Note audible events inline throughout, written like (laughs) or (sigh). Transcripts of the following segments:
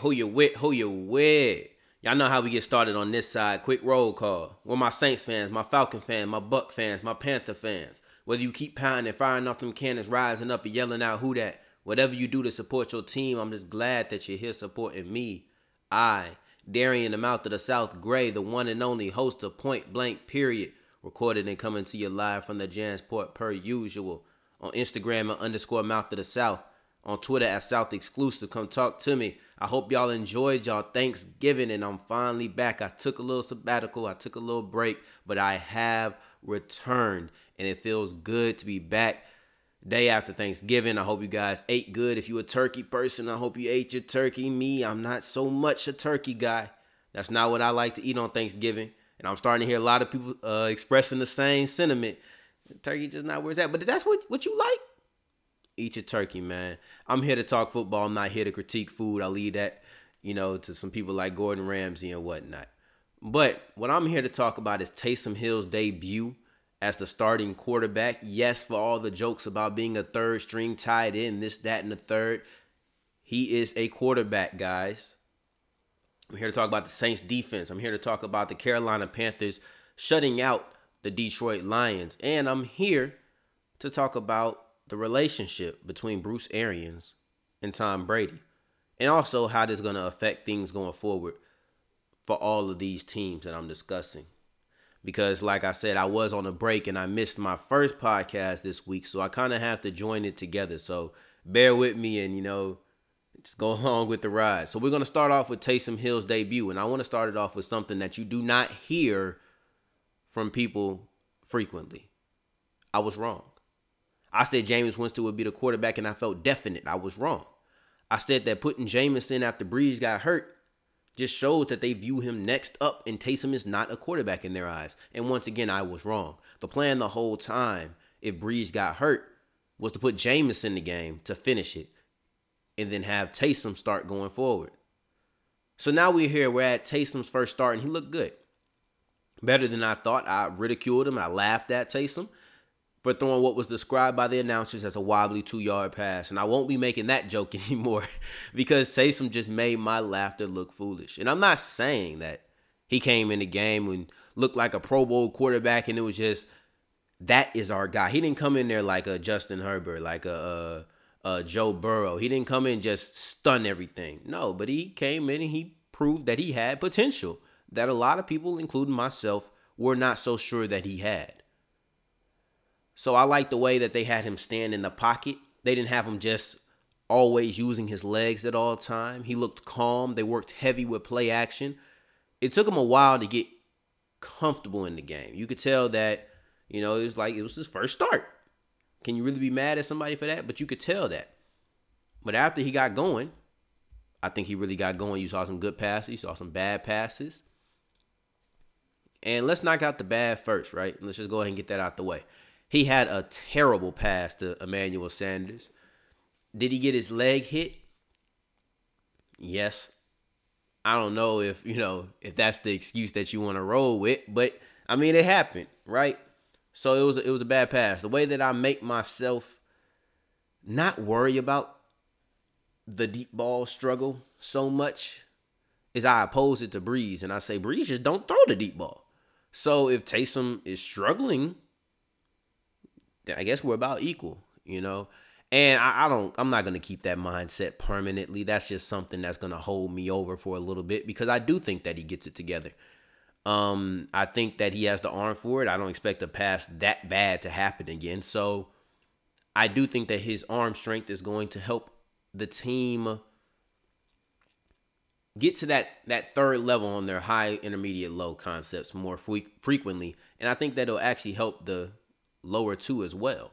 Who you with? Who you with? Y'all know how we get started on this side. Quick roll call. We're my Saints fans, my Falcon fans, my Buck fans, my Panther fans. Whether you keep pounding and firing off them cannons, rising up and yelling out who that, whatever you do to support your team, I'm just glad that you're here supporting me. I, Darian the Mouth of the South Gray, the one and only host of Point Blank Period, recorded and coming to you live from the Jansport per usual. On Instagram at underscore Mouth of the South. On Twitter at South Exclusive. Come talk to me. I hope y'all enjoyed y'all Thanksgiving and I'm finally back. I took a little sabbatical, I took a little break, but I have returned and it feels good to be back day after Thanksgiving. I hope you guys ate good. If you a turkey person, I hope you ate your turkey. Me, I'm not so much a turkey guy. That's not what I like to eat on Thanksgiving. And I'm starting to hear a lot of people uh, expressing the same sentiment. Turkey just not where it's at. But that's what, what you like. Eat your turkey, man. I'm here to talk football. I'm not here to critique food. I leave that, you know, to some people like Gordon Ramsay and whatnot. But what I'm here to talk about is Taysom Hill's debut as the starting quarterback. Yes, for all the jokes about being a third string tight end, this, that, and the third. He is a quarterback, guys. I'm here to talk about the Saints defense. I'm here to talk about the Carolina Panthers shutting out the Detroit Lions. And I'm here to talk about the relationship between Bruce Arians and Tom Brady. And also how this is going to affect things going forward for all of these teams that I'm discussing because like I said, I was on a break and I missed my first podcast this week, so I kind of have to join it together. So bear with me and you know, just go (laughs) along with the ride. So we're gonna start off with Taysom Hill's debut, and I want to start it off with something that you do not hear from people frequently. I was wrong. I said Jameis Winston would be the quarterback, and I felt definite. I was wrong. I said that putting Jameis in after Brees got hurt just shows that they view him next up, and Taysom is not a quarterback in their eyes. And once again, I was wrong. The plan the whole time, if Brees got hurt, was to put Jameis in the game to finish it, and then have Taysom start going forward. So now we're here. We're at Taysom's first start, and he looked good. Better than I thought. I ridiculed him. I laughed at Taysom for throwing what was described by the announcers as a wobbly two yard pass. And I won't be making that joke (laughs) anymore because Taysom just made my laughter look foolish. And I'm not saying that he came in the game and looked like a Pro Bowl quarterback and it was just that is our guy. He didn't come in there like a Justin Herbert, like a, a, a Joe Burrow. He didn't come in just stun everything. No, but he came in and he proved that he had potential that a lot of people, including myself, were not so sure that he had. So I like the way that they had him stand in the pocket. They didn't have him just always using his legs at all time. He looked calm. They worked heavy with play action. It took him a while to get comfortable in the game. You could tell that, you know, it was like it was his first start. Can you really be mad at somebody for that? But you could tell that. But after he got going, I think he really got going. You saw some good passes, you saw some bad passes. And let's knock out the bad first, right? Let's just go ahead and get that out the way. He had a terrible pass to Emmanuel Sanders. Did he get his leg hit? Yes. I don't know if, you know, if that's the excuse that you want to roll with, but I mean it happened, right? So it was it was a bad pass. The way that I make myself not worry about the deep ball struggle so much is I oppose it to Brees and I say Brees just don't throw the deep ball. So if Taysom is struggling I guess we're about equal, you know. And I, I, don't, I'm not gonna keep that mindset permanently. That's just something that's gonna hold me over for a little bit because I do think that he gets it together. Um, I think that he has the arm for it. I don't expect a pass that bad to happen again. So I do think that his arm strength is going to help the team get to that that third level on their high, intermediate, low concepts more fre- frequently, and I think that'll actually help the lower two as well.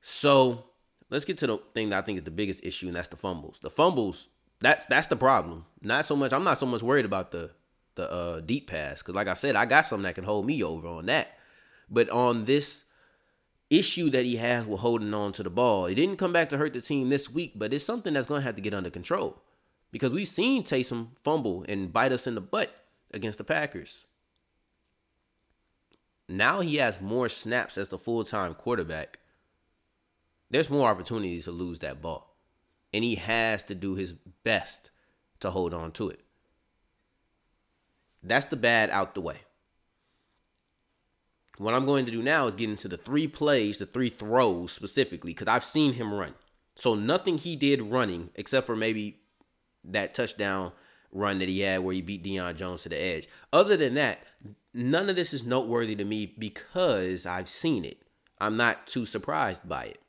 So let's get to the thing that I think is the biggest issue, and that's the fumbles. The fumbles, that's that's the problem. Not so much. I'm not so much worried about the the uh, deep pass because, like I said, I got something that can hold me over on that. But on this issue that he has with holding on to the ball, it didn't come back to hurt the team this week, but it's something that's going to have to get under control because we've seen Taysom fumble and bite us in the butt against the Packers. Now he has more snaps as the full time quarterback. There's more opportunities to lose that ball. And he has to do his best to hold on to it. That's the bad out the way. What I'm going to do now is get into the three plays, the three throws specifically, because I've seen him run. So nothing he did running, except for maybe that touchdown run that he had where he beat Deion Jones to the edge. Other than that, none of this is noteworthy to me because I've seen it. I'm not too surprised by it.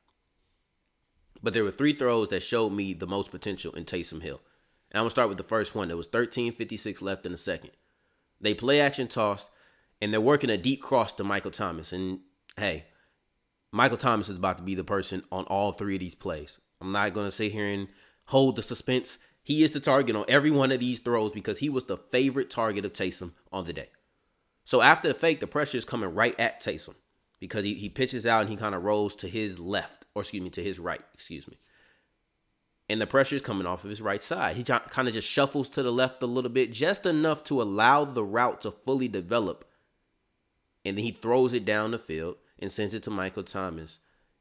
But there were three throws that showed me the most potential in Taysom Hill. And I'm gonna start with the first one. There was 13:56 left in the second. They play action toss, and they're working a deep cross to Michael Thomas. And hey, Michael Thomas is about to be the person on all three of these plays. I'm not gonna sit here and hold the suspense. He is the target on every one of these throws because he was the favorite target of Taysom on the day. So after the fake, the pressure is coming right at Taysom because he, he pitches out and he kind of rolls to his left, or excuse me, to his right, excuse me. And the pressure is coming off of his right side. He kind of just shuffles to the left a little bit, just enough to allow the route to fully develop. And then he throws it down the field and sends it to Michael Thomas.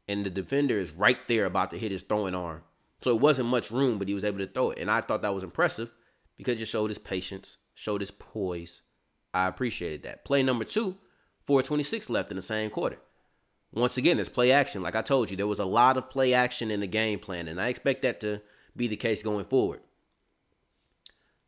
And the defender is right there about to hit his throwing arm. So it wasn't much room, but he was able to throw it. And I thought that was impressive because it showed his patience, showed his poise. I appreciated that. Play number two, 426 left in the same quarter. Once again, there's play action. Like I told you, there was a lot of play action in the game plan, and I expect that to be the case going forward.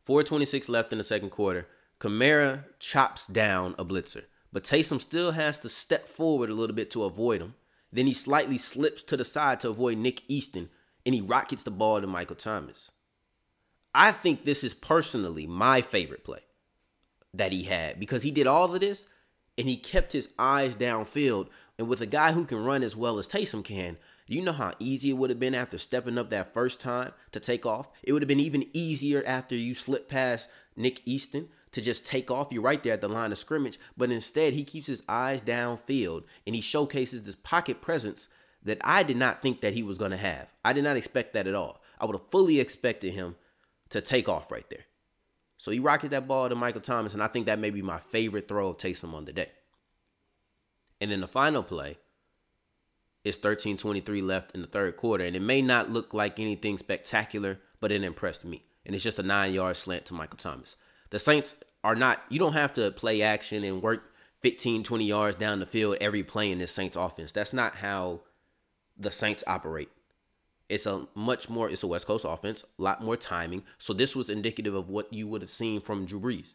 426 left in the second quarter. Kamara chops down a blitzer, but Taysom still has to step forward a little bit to avoid him. Then he slightly slips to the side to avoid Nick Easton, and he rockets the ball to Michael Thomas. I think this is personally my favorite play that he had because he did all of this and he kept his eyes downfield. And with a guy who can run as well as Taysom can, you know how easy it would have been after stepping up that first time to take off? It would have been even easier after you slip past Nick Easton to just take off. You're right there at the line of scrimmage. But instead, he keeps his eyes downfield and he showcases this pocket presence that I did not think that he was going to have. I did not expect that at all. I would have fully expected him to take off right there. So he rocketed that ball to Michael Thomas, and I think that may be my favorite throw of Taysom on the day. And then the final play is 13:23 left in the third quarter, and it may not look like anything spectacular, but it impressed me. And it's just a nine-yard slant to Michael Thomas. The Saints are not. You don't have to play action and work 15, 20 yards down the field every play in this Saints offense. That's not how the Saints operate. It's a much more, it's a West Coast offense, a lot more timing. So this was indicative of what you would have seen from Drew Brees.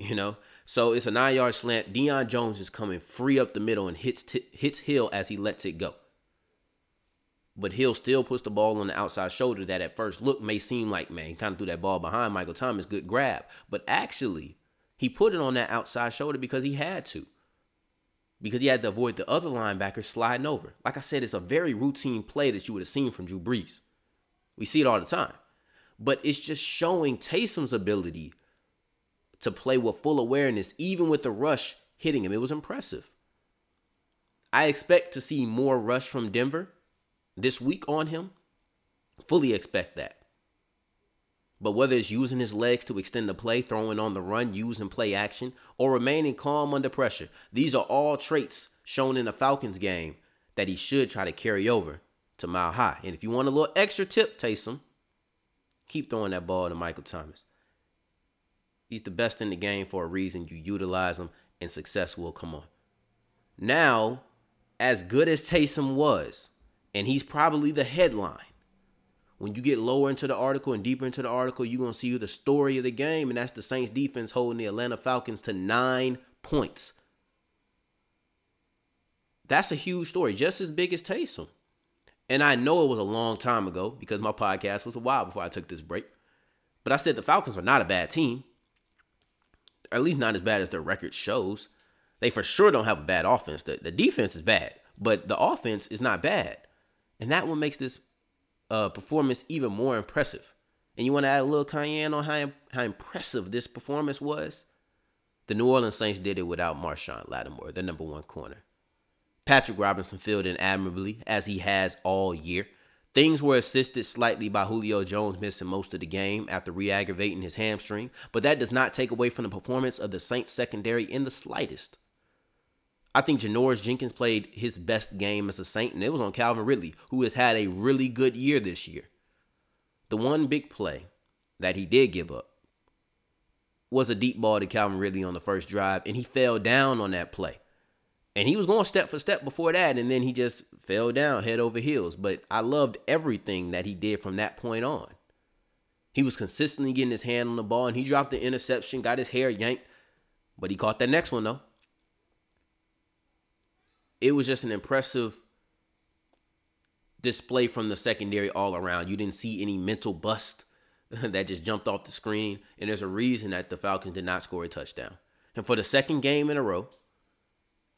You know, so it's a nine yard slant. Deion Jones is coming free up the middle and hits t- hits Hill as he lets it go. But Hill still puts the ball on the outside shoulder that at first look may seem like, man, kind of threw that ball behind Michael Thomas. Good grab. But actually, he put it on that outside shoulder because he had to because he had to avoid the other linebacker sliding over. Like I said, it's a very routine play that you would have seen from Drew Brees. We see it all the time. But it's just showing Taysom's ability to play with full awareness, even with the rush hitting him. It was impressive. I expect to see more rush from Denver this week on him. Fully expect that. But whether it's using his legs to extend the play, throwing on the run, using play action, or remaining calm under pressure, these are all traits shown in the Falcons game that he should try to carry over to Mile High. And if you want a little extra tip, Taysom, keep throwing that ball to Michael Thomas. He's the best in the game for a reason. You utilize him, and success will come on. Now, as good as Taysom was, and he's probably the headline when you get lower into the article and deeper into the article, you're going to see the story of the game, and that's the Saints defense holding the Atlanta Falcons to nine points. That's a huge story, just as big as Taysom. And I know it was a long time ago because my podcast was a while before I took this break. But I said the Falcons are not a bad team, or at least not as bad as their record shows. They for sure don't have a bad offense. The, the defense is bad, but the offense is not bad. And that one makes this uh, performance even more impressive. And you want to add a little cayenne on how, how impressive this performance was? The New Orleans Saints did it without Marshon Lattimore, their number one corner. Patrick Robinson filled in admirably, as he has all year. Things were assisted slightly by Julio Jones missing most of the game after re aggravating his hamstring, but that does not take away from the performance of the Saints secondary in the slightest. I think Janoris Jenkins played his best game as a Saint, and it was on Calvin Ridley, who has had a really good year this year. The one big play that he did give up was a deep ball to Calvin Ridley on the first drive, and he fell down on that play. And he was going step for step before that, and then he just fell down head over heels. But I loved everything that he did from that point on. He was consistently getting his hand on the ball, and he dropped the interception, got his hair yanked, but he caught that next one though. It was just an impressive display from the secondary all around. You didn't see any mental bust (laughs) that just jumped off the screen, and there's a reason that the Falcons did not score a touchdown. And for the second game in a row,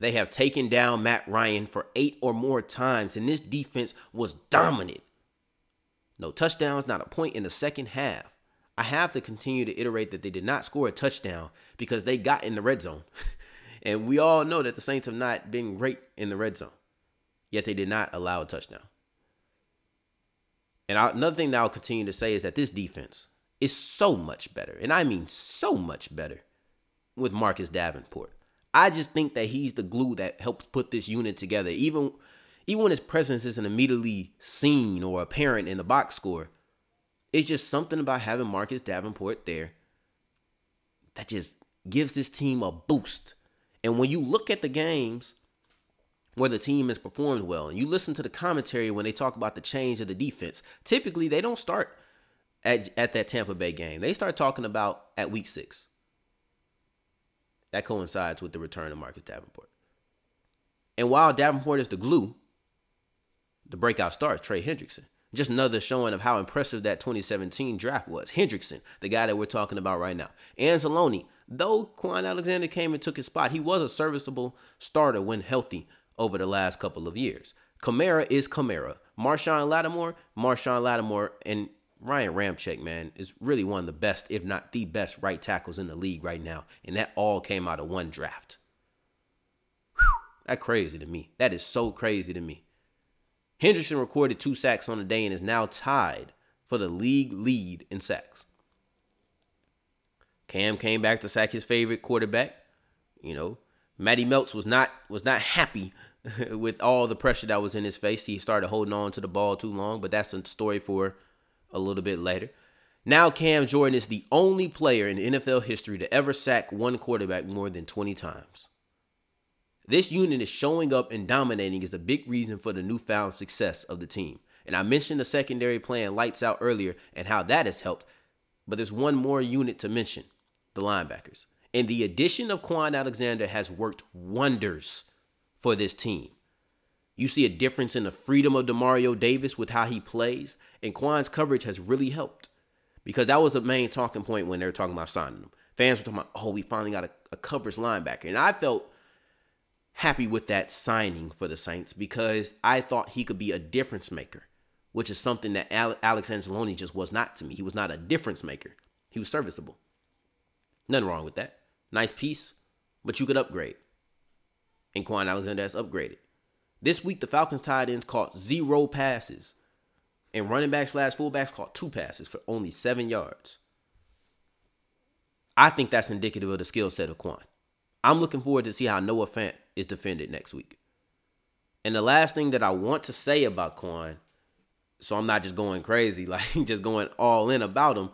they have taken down Matt Ryan for eight or more times, and this defense was dominant. No touchdowns, not a point in the second half. I have to continue to iterate that they did not score a touchdown because they got in the red zone. (laughs) and we all know that the Saints have not been great in the red zone, yet they did not allow a touchdown. And I, another thing that I'll continue to say is that this defense is so much better, and I mean so much better, with Marcus Davenport. I just think that he's the glue that helps put this unit together. Even even when his presence isn't immediately seen or apparent in the box score, it's just something about having Marcus Davenport there that just gives this team a boost. And when you look at the games where the team has performed well, and you listen to the commentary when they talk about the change of the defense, typically they don't start at, at that Tampa Bay game. They start talking about at week six. That coincides with the return of Marcus Davenport. And while Davenport is the glue, the breakout star is Trey Hendrickson. Just another showing of how impressive that 2017 draft was. Hendrickson, the guy that we're talking about right now. Anzalone, though Kwon Alexander came and took his spot, he was a serviceable starter when healthy over the last couple of years. Kamara is Kamara. Marshon Lattimore, Marshon Lattimore, and Ryan Ramczyk, man, is really one of the best, if not the best, right tackles in the league right now. And that all came out of one draft. Whew, that crazy to me. That is so crazy to me. Hendrickson recorded two sacks on the day and is now tied for the league lead in sacks. Cam came back to sack his favorite quarterback. You know, Matty Melts was not was not happy (laughs) with all the pressure that was in his face. He started holding on to the ball too long, but that's a story for a little bit later. Now Cam Jordan is the only player in NFL history to ever sack one quarterback more than 20 times. This unit is showing up and dominating is a big reason for the newfound success of the team. And I mentioned the secondary playing lights out earlier and how that has helped, but there's one more unit to mention the linebackers. And the addition of Kwon Alexander has worked wonders for this team. You see a difference in the freedom of Demario Davis with how he plays, and Kwon's coverage has really helped because that was the main talking point when they were talking about signing him. Fans were talking about, oh, we finally got a, a coverage linebacker, and I felt happy with that signing for the Saints because I thought he could be a difference maker, which is something that Alex Anzalone just was not to me. He was not a difference maker. He was serviceable. Nothing wrong with that. Nice piece, but you could upgrade. And Kwon Alexander has upgraded. This week, the Falcons tight ends caught zero passes, and running backs slash fullbacks caught two passes for only seven yards. I think that's indicative of the skill set of Kwon. I'm looking forward to see how Noah Fant is defended next week. And the last thing that I want to say about Kwon, so I'm not just going crazy, (laughs) like just going all in about him,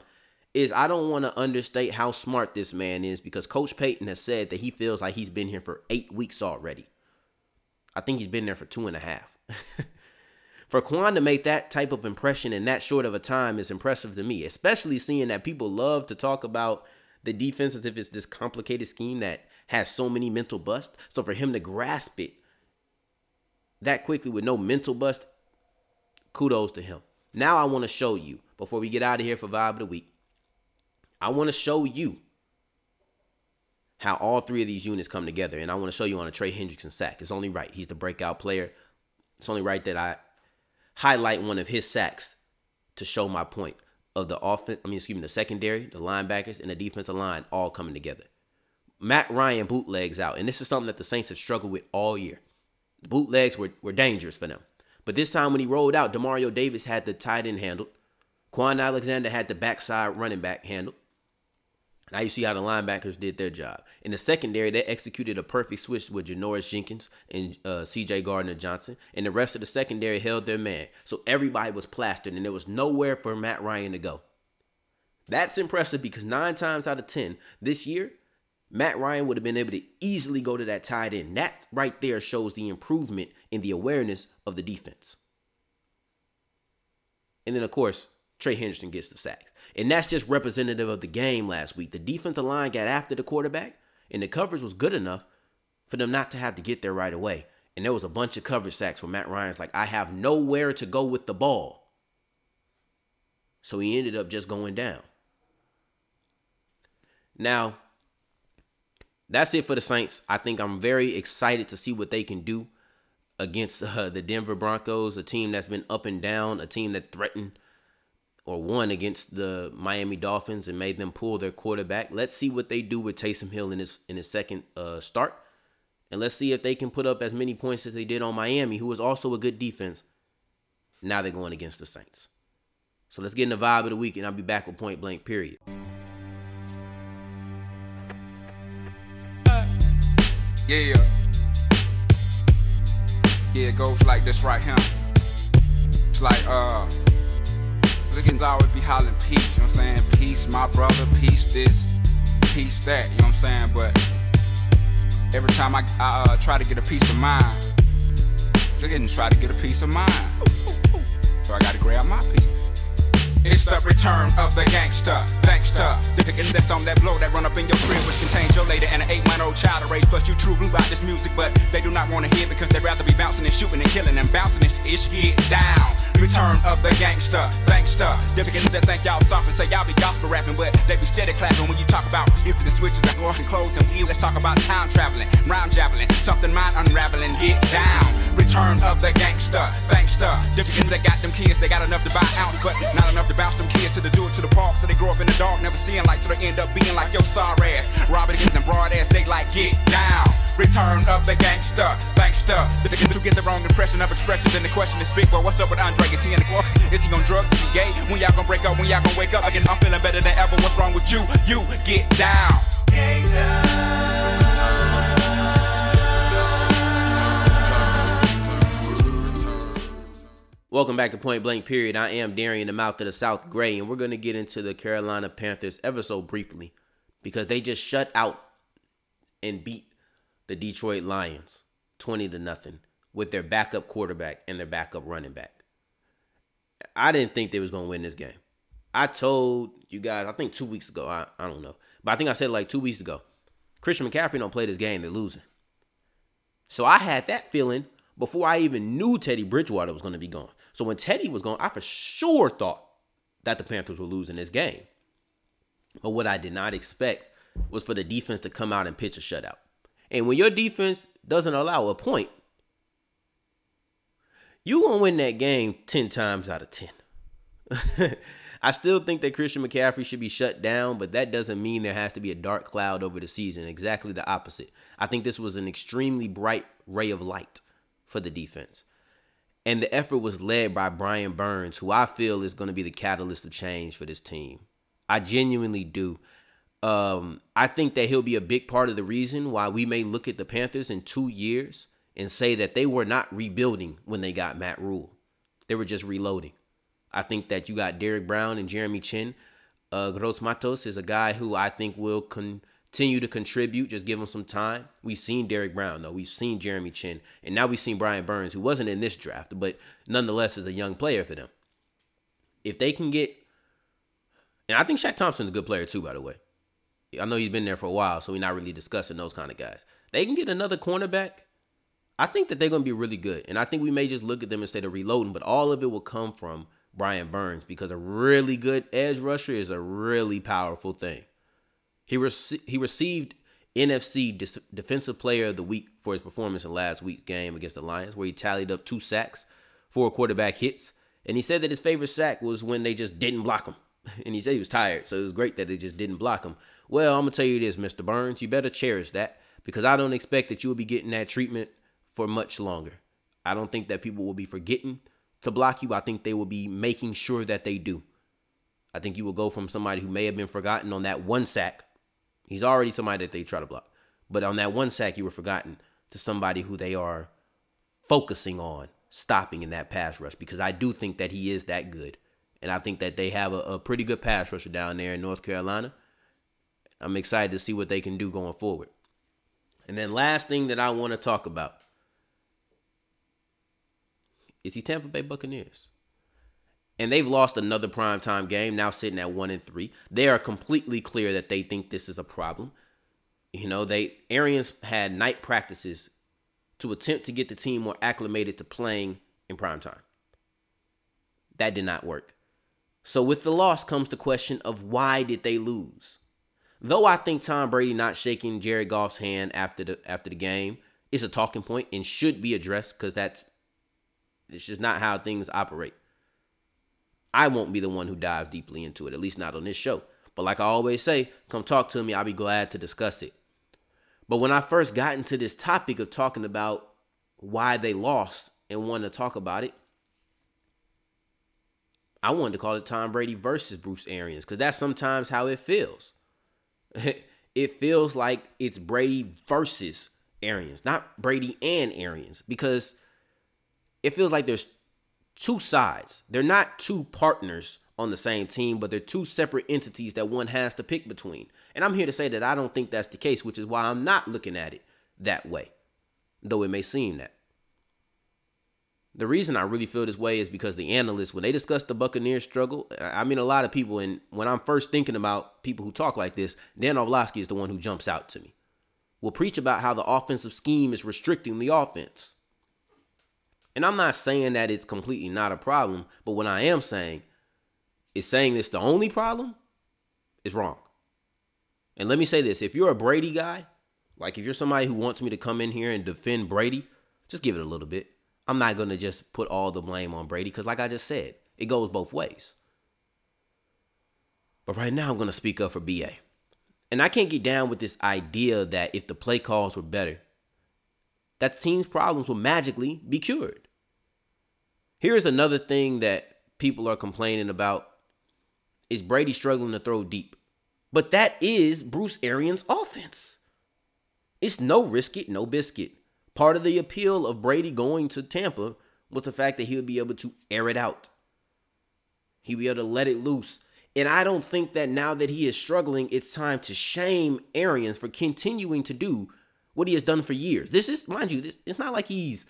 is I don't want to understate how smart this man is because Coach Payton has said that he feels like he's been here for eight weeks already. I think he's been there for two and a half. (laughs) for Kwon to make that type of impression in that short of a time is impressive to me, especially seeing that people love to talk about the defense as if it's this complicated scheme that has so many mental busts. So for him to grasp it that quickly with no mental bust, kudos to him. Now I want to show you, before we get out of here for Vibe of the Week, I want to show you how all three of these units come together. And I want to show you on a Trey Hendrickson sack. It's only right. He's the breakout player. It's only right that I highlight one of his sacks to show my point of the offense. I mean, excuse me, the secondary, the linebackers, and the defensive line all coming together. Matt Ryan bootlegs out, and this is something that the Saints have struggled with all year. The bootlegs were, were dangerous for them. But this time when he rolled out, Demario Davis had the tight end handled. Kwon Alexander had the backside running back handled. Now you see how the linebackers did their job. In the secondary, they executed a perfect switch with Janoris Jenkins and uh, C.J. Gardner Johnson, and the rest of the secondary held their man. So everybody was plastered, and there was nowhere for Matt Ryan to go. That's impressive because nine times out of ten this year, Matt Ryan would have been able to easily go to that tight end. That right there shows the improvement in the awareness of the defense. And then, of course, Trey Hendrickson gets the sacks. And that's just representative of the game last week. The defensive line got after the quarterback, and the coverage was good enough for them not to have to get there right away. And there was a bunch of coverage sacks where Matt Ryan's like, I have nowhere to go with the ball. So he ended up just going down. Now, that's it for the Saints. I think I'm very excited to see what they can do against (laughs) uh, the Denver Broncos, a team that's been up and down, a team that threatened or won against the Miami Dolphins and made them pull their quarterback. Let's see what they do with Taysom Hill in his in his second uh, start, and let's see if they can put up as many points as they did on Miami, who was also a good defense. Now they're going against the Saints. So let's get in the vibe of the week, and I'll be back with point blank. Period. Yeah. Yeah, it goes like this right here. It's like, uh, niggas always be hollering peace, you know what I'm saying? Peace, my brother, peace this, peace that, you know what I'm saying? But every time I, I uh, try to get a piece of mind, didn't try to get a piece of mind. So I gotta grab my piece. It's the return of the gangster, gangster. The ticket that's on that blow that run up in your crib, which contains your lady and an eight month old child to raise. Plus, you true blue about this music, but they do not want to hear because they'd rather be bouncing and shooting and killing and bouncing this ish get down. Return of the gangster, gangster. Different that think y'all soft and say y'all be gospel rapping, but they be steady clapping when you talk about music and switches like washing clothes and wheel. Let's talk about time traveling, rhyme javelin, something mind unraveling. Get down. Return of the gangster, gangster. Different that got them kids, they got enough to buy ounce, but not enough to bounce them kids to the do to the park. So they grow up in the dark, never seeing light, so they end up being like your sorry ass. Robbing against them broad ass, they like get down. Return of the gangster, gangster. They to get the wrong impression of expression, then the question is big, well, what's up with Andre? Is he in the club? Is he on drugs? Is he gay? When y'all gonna break up? When y'all gonna wake up? Again, I'm feeling better than ever. What's wrong with you? You get down. Welcome back to Point Blank Period. I am Darian, the mouth of the South Gray, and we're going to get into the Carolina Panthers ever so briefly because they just shut out and beat the Detroit Lions 20 to nothing with their backup quarterback and their backup running back. I didn't think they was going to win this game. I told you guys, I think two weeks ago, I, I don't know, but I think I said like two weeks ago, Christian McCaffrey don't play this game, they're losing. So I had that feeling before I even knew Teddy Bridgewater was going to be gone. So when Teddy was gone, I for sure thought that the Panthers were losing this game. But what I did not expect was for the defense to come out and pitch a shutout. And when your defense doesn't allow a point, you gonna win that game 10 times out of 10. (laughs) I still think that Christian McCaffrey should be shut down, but that doesn't mean there has to be a dark cloud over the season. Exactly the opposite. I think this was an extremely bright ray of light for the defense. And the effort was led by Brian Burns, who I feel is going to be the catalyst of change for this team. I genuinely do. Um, I think that he'll be a big part of the reason why we may look at the Panthers in two years and say that they were not rebuilding when they got Matt Rhule. They were just reloading. I think that you got Derrick Brown and Jeremy Chinn. Uh, Gross Matos is a guy who I think will con- continue to contribute. Just give him some time. We've seen Derrick Brown, though. We've seen Jeremy Chinn. And now we've seen Brian Burns, who wasn't in this draft, but nonetheless is a young player for them. If they can get. And I think Shaq Thompson's a good player, too, by the way. I know he's been there for a while, so we're not really discussing those kind of guys. They can get another cornerback. I think that they're going to be really good. And I think we may just look at them instead of reloading, but all of it will come from Brian Burns because a really good edge rusher is a really powerful thing. He, he received NFC Dis- Defensive Player of the Week for his performance in last week's game against the Lions, where he tallied up two sacks, four quarterback hits. And he said that his favorite sack was when they just didn't block him. (laughs) And he said he was tired, so it was great that they just didn't block him. Well, I'm to tell you this, Mr. Burns. You better cherish that because I don't expect that you'll be getting that treatment for much longer. I don't think that people will be forgetting to block you. I think they will be making sure that they do. I think you will go from somebody who may have been forgotten on that one sack He's already somebody that they try to block. But on that one sack, you were forgotten to somebody who they are focusing on stopping in that pass rush because I do think that he is that good. And I think that they have a, a pretty good pass rusher down there in North Carolina. I'm excited to see what they can do going forward. And then last thing that I want to talk about is the Tampa Bay Buccaneers. And they've lost another primetime game, now sitting at one and three. They are completely clear that they think this is a problem. You know, they Arians had night practices to attempt to get the team more acclimated to playing in primetime. That did not work. So with the loss comes the question of why did they lose? Though I think Tom Brady not shaking Jared Goff's hand after the after the game is a talking point and should be addressed because that's it's just not how things operate. I won't be the one who dives deeply into it, at least not on this show. But like I always say, come talk to me. I'll be glad to discuss it. But when I first got into this topic of talking about why they lost and wanted to talk about it, I wanted to call it Tom Brady versus Bruce Arians because that's sometimes how it feels. (laughs) it feels like it's Brady versus Arians, not Brady and Arians, because it feels like there's two sides. They're not two partners on the same team, but they're two separate entities that one has to pick between. And I'm here to say that I don't think that's the case, which is why I'm not looking at it that way, though it may seem that. The reason I really feel this way is because the analysts, when they discuss the Buccaneers struggle, I mean, a lot of people, and when I'm first thinking about people who talk like this, Dan Orlovsky is the one who jumps out to me. Will preach about how the offensive scheme is restricting the offense. And I'm not saying that it's completely not a problem, but what I am saying is saying it's the only problem is wrong. And let me say this if you're a Brady guy, like if you're somebody who wants me to come in here and defend Brady, just give it a little bit. I'm not going to just put all the blame on Brady because, like I just said, it goes both ways. But right now, I'm going to speak up for BA. And I can't get down with this idea that if the play calls were better, that the team's problems will magically be cured. Here's another thing that people are complaining about is Brady struggling to throw deep. But that is Bruce Arians' offense. It's no risk it, no biscuit. Part of the appeal of Brady going to Tampa was the fact that he would be able to air it out. He'd be able to let it loose. And I don't think that now that he is struggling, it's time to shame Arians for continuing to do what he has done for years. This is, mind you, this, it's not like he's,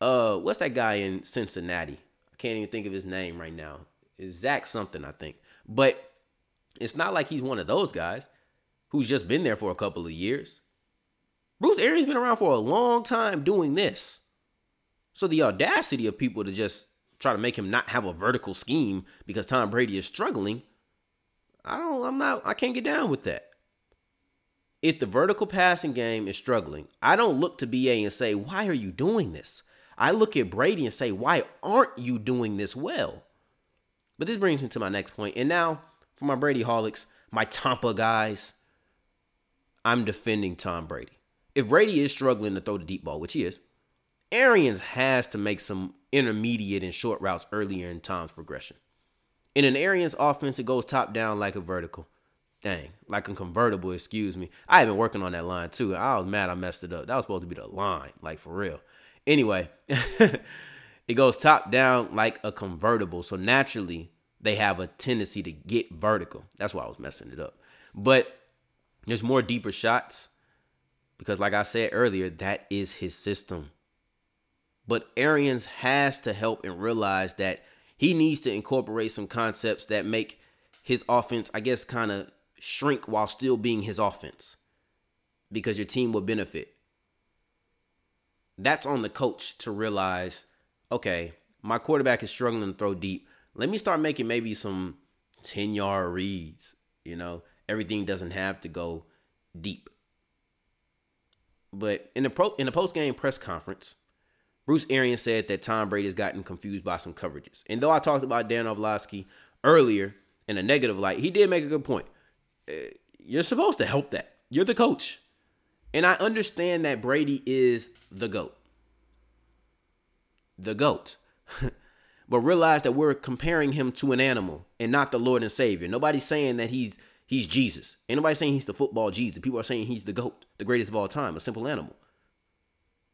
uh, what's that guy in Cincinnati? I can't even think of his name right now. It's Zach something, I think. But it's not like he's one of those guys who's just been there for a couple of years. Bruce Arians been around for a long time doing this. So the audacity of people to just try to make him not have a vertical scheme because Tom Brady is struggling, I don't I'm not I can't get down with that. If the vertical passing game is struggling, I don't look to BA and say, "Why are you doing this?" I look at Brady and say, "Why aren't you doing this well?" But this brings me to my next point. And now for my Brady holics, my Tampa guys, I'm defending Tom Brady. If Brady is struggling to throw the deep ball, which he is, Arians has to make some intermediate and short routes earlier in Tom's progression. In an Arians offense, it goes top down like a vertical. Dang, like a convertible, excuse me. I have been working on that line too. I was mad I messed it up. That was supposed to be the line, like for real. Anyway, (laughs) it goes top down like a convertible. So naturally, they have a tendency to get vertical. That's why I was messing it up. But there's more deeper shots because, like I said earlier, that is his system. But Arians has to help and realize that he needs to incorporate some concepts that make his offense, I guess, kind of shrink while still being his offense because your team will benefit. That's on the coach to realize okay, my quarterback is struggling to throw deep let me start making maybe some 10 yard reads. You know, everything doesn't have to go deep. But in the pro in the post game press conference, Bruce Arians said that Tom Brady has gotten confused by some coverages. And though I talked about Dan Orlovsky earlier in a negative light, he did make a good point. Uh, you're supposed to help that. You're the coach. And I understand that Brady is the GOAT. The GOAT. (laughs) but realize that we're comparing him to an animal and not the Lord and Savior. Nobody's saying that he's He's Jesus. Ain't nobody saying he's the football Jesus. People are saying he's the GOAT, the greatest of all time, a simple animal.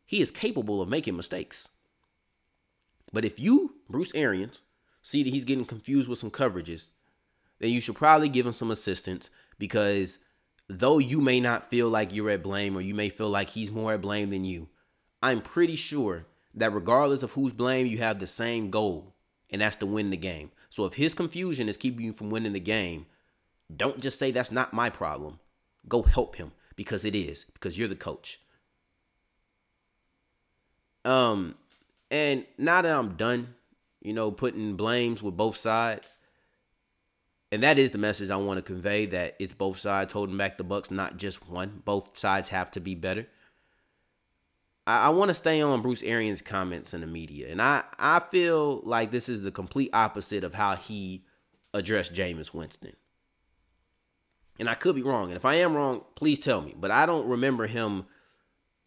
He is capable of making mistakes. But if you, Bruce Arians, see that he's getting confused with some coverages, then you should probably give him some assistance because though you may not feel like you're at blame or you may feel like he's more at blame than you, I'm pretty sure that regardless of who's blame, you have the same goal, and that's to win the game. So if his confusion is keeping you from winning the game, don't just say that's not my problem. Go help him because it is, because you're the coach. Um, and now that I'm done, you know, putting blames with both sides, and that is the message I want to convey that it's both sides holding back the Bucks, not just one. Both sides have to be better. I, I want to stay on Bruce Arians' comments in the media, and I I feel like this is the complete opposite of how he addressed Jameis Winston. And I could be wrong, and if I am wrong, please tell me. But I don't remember him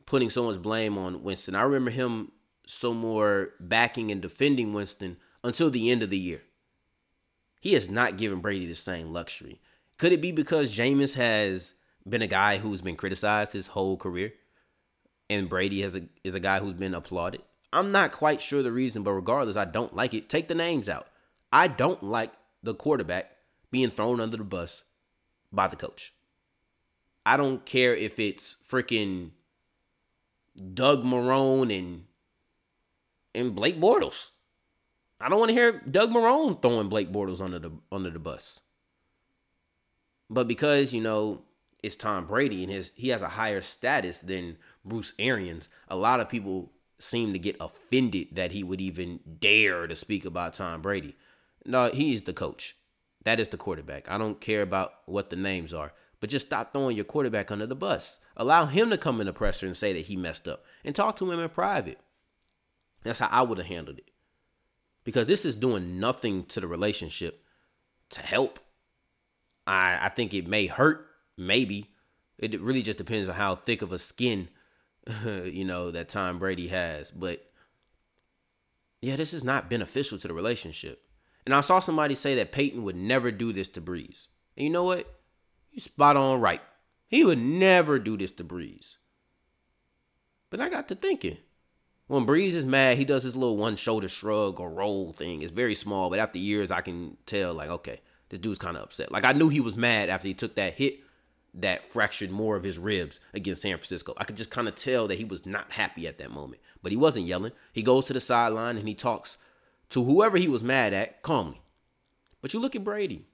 putting so much blame on Winston. I remember him so more backing and defending Winston until the end of the year. He has not given Brady the same luxury. Could it be because Jameis has been a guy who's been criticized his whole career? And Brady has a, is a guy who's been applauded? I'm not quite sure the reason, but regardless, I don't like it. Take the names out. I don't like the quarterback being thrown under the bus by the coach. I don't care if it's freaking Doug Marrone and and Blake Bortles. I don't want to hear Doug Marrone throwing Blake Bortles under the under the bus. But because, you know, it's Tom Brady and his he has a higher status than Bruce Arians, a lot of people seem to get offended that he would even dare to speak about Tom Brady. No, he's the coach. That is the quarterback. I don't care about what the names are. But just stop throwing your quarterback under the bus. Allow him to come in the presser and say that he messed up. And talk to him in private. That's how I would have handled it because this is doing nothing to the relationship to help. I I think it may hurt, maybe. It really just depends on how thick of a skin, (laughs) you know, that Tom Brady has. But yeah, this is not beneficial to the relationship. And I saw somebody say that Payton would never do this to Brees. And you know what? You spot on right. He would never do this to Brees. But I got to thinking, when Brees is mad, he does his little one shoulder shrug or roll thing. It's very small, but after years, I can tell like, okay, this dude's kind of upset. Like I knew he was mad after he took that hit that fractured more of his ribs against San Francisco. I could just kind of tell that he was not happy at that moment, but he wasn't yelling. He goes to the sideline and he talks to whoever he was mad at calmly. But you look at Brady.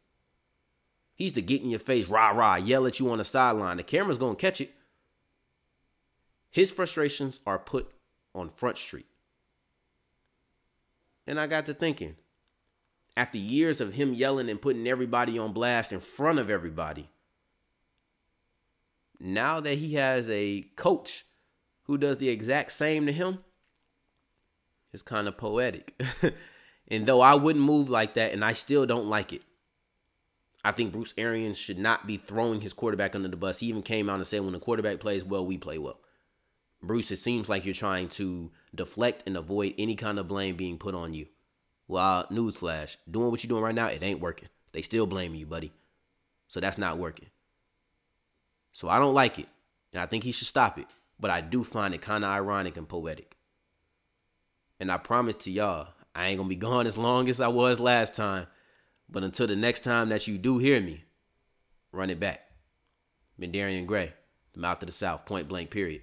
He's the get in your face, rah rah, yell at you on the sideline. The camera's gonna catch it. His frustrations are put on Front Street. And I got to thinking, after years of him yelling and putting everybody on blast in front of everybody, now that he has a coach who does the exact same to him, it's kind of poetic. (laughs) and though I wouldn't move like that, and I still don't like it, I think Bruce Arians should not be throwing his quarterback under the bus. He even came out and said, when the quarterback plays well, we play well. Bruce, it seems like you're trying to deflect and avoid any kind of blame being put on you. Well, newsflash, doing what you're doing right now, it ain't working. They still blame you, buddy. So that's not working. So I don't like it. And I think he should stop it. But I do find it kind of ironic and poetic. And I promise to y'all, I ain't to be (laughs) gone as long as I was last time. But until the next time that you do hear me, run it back. Been Darian Gray, the mouth of the South, point blank, period.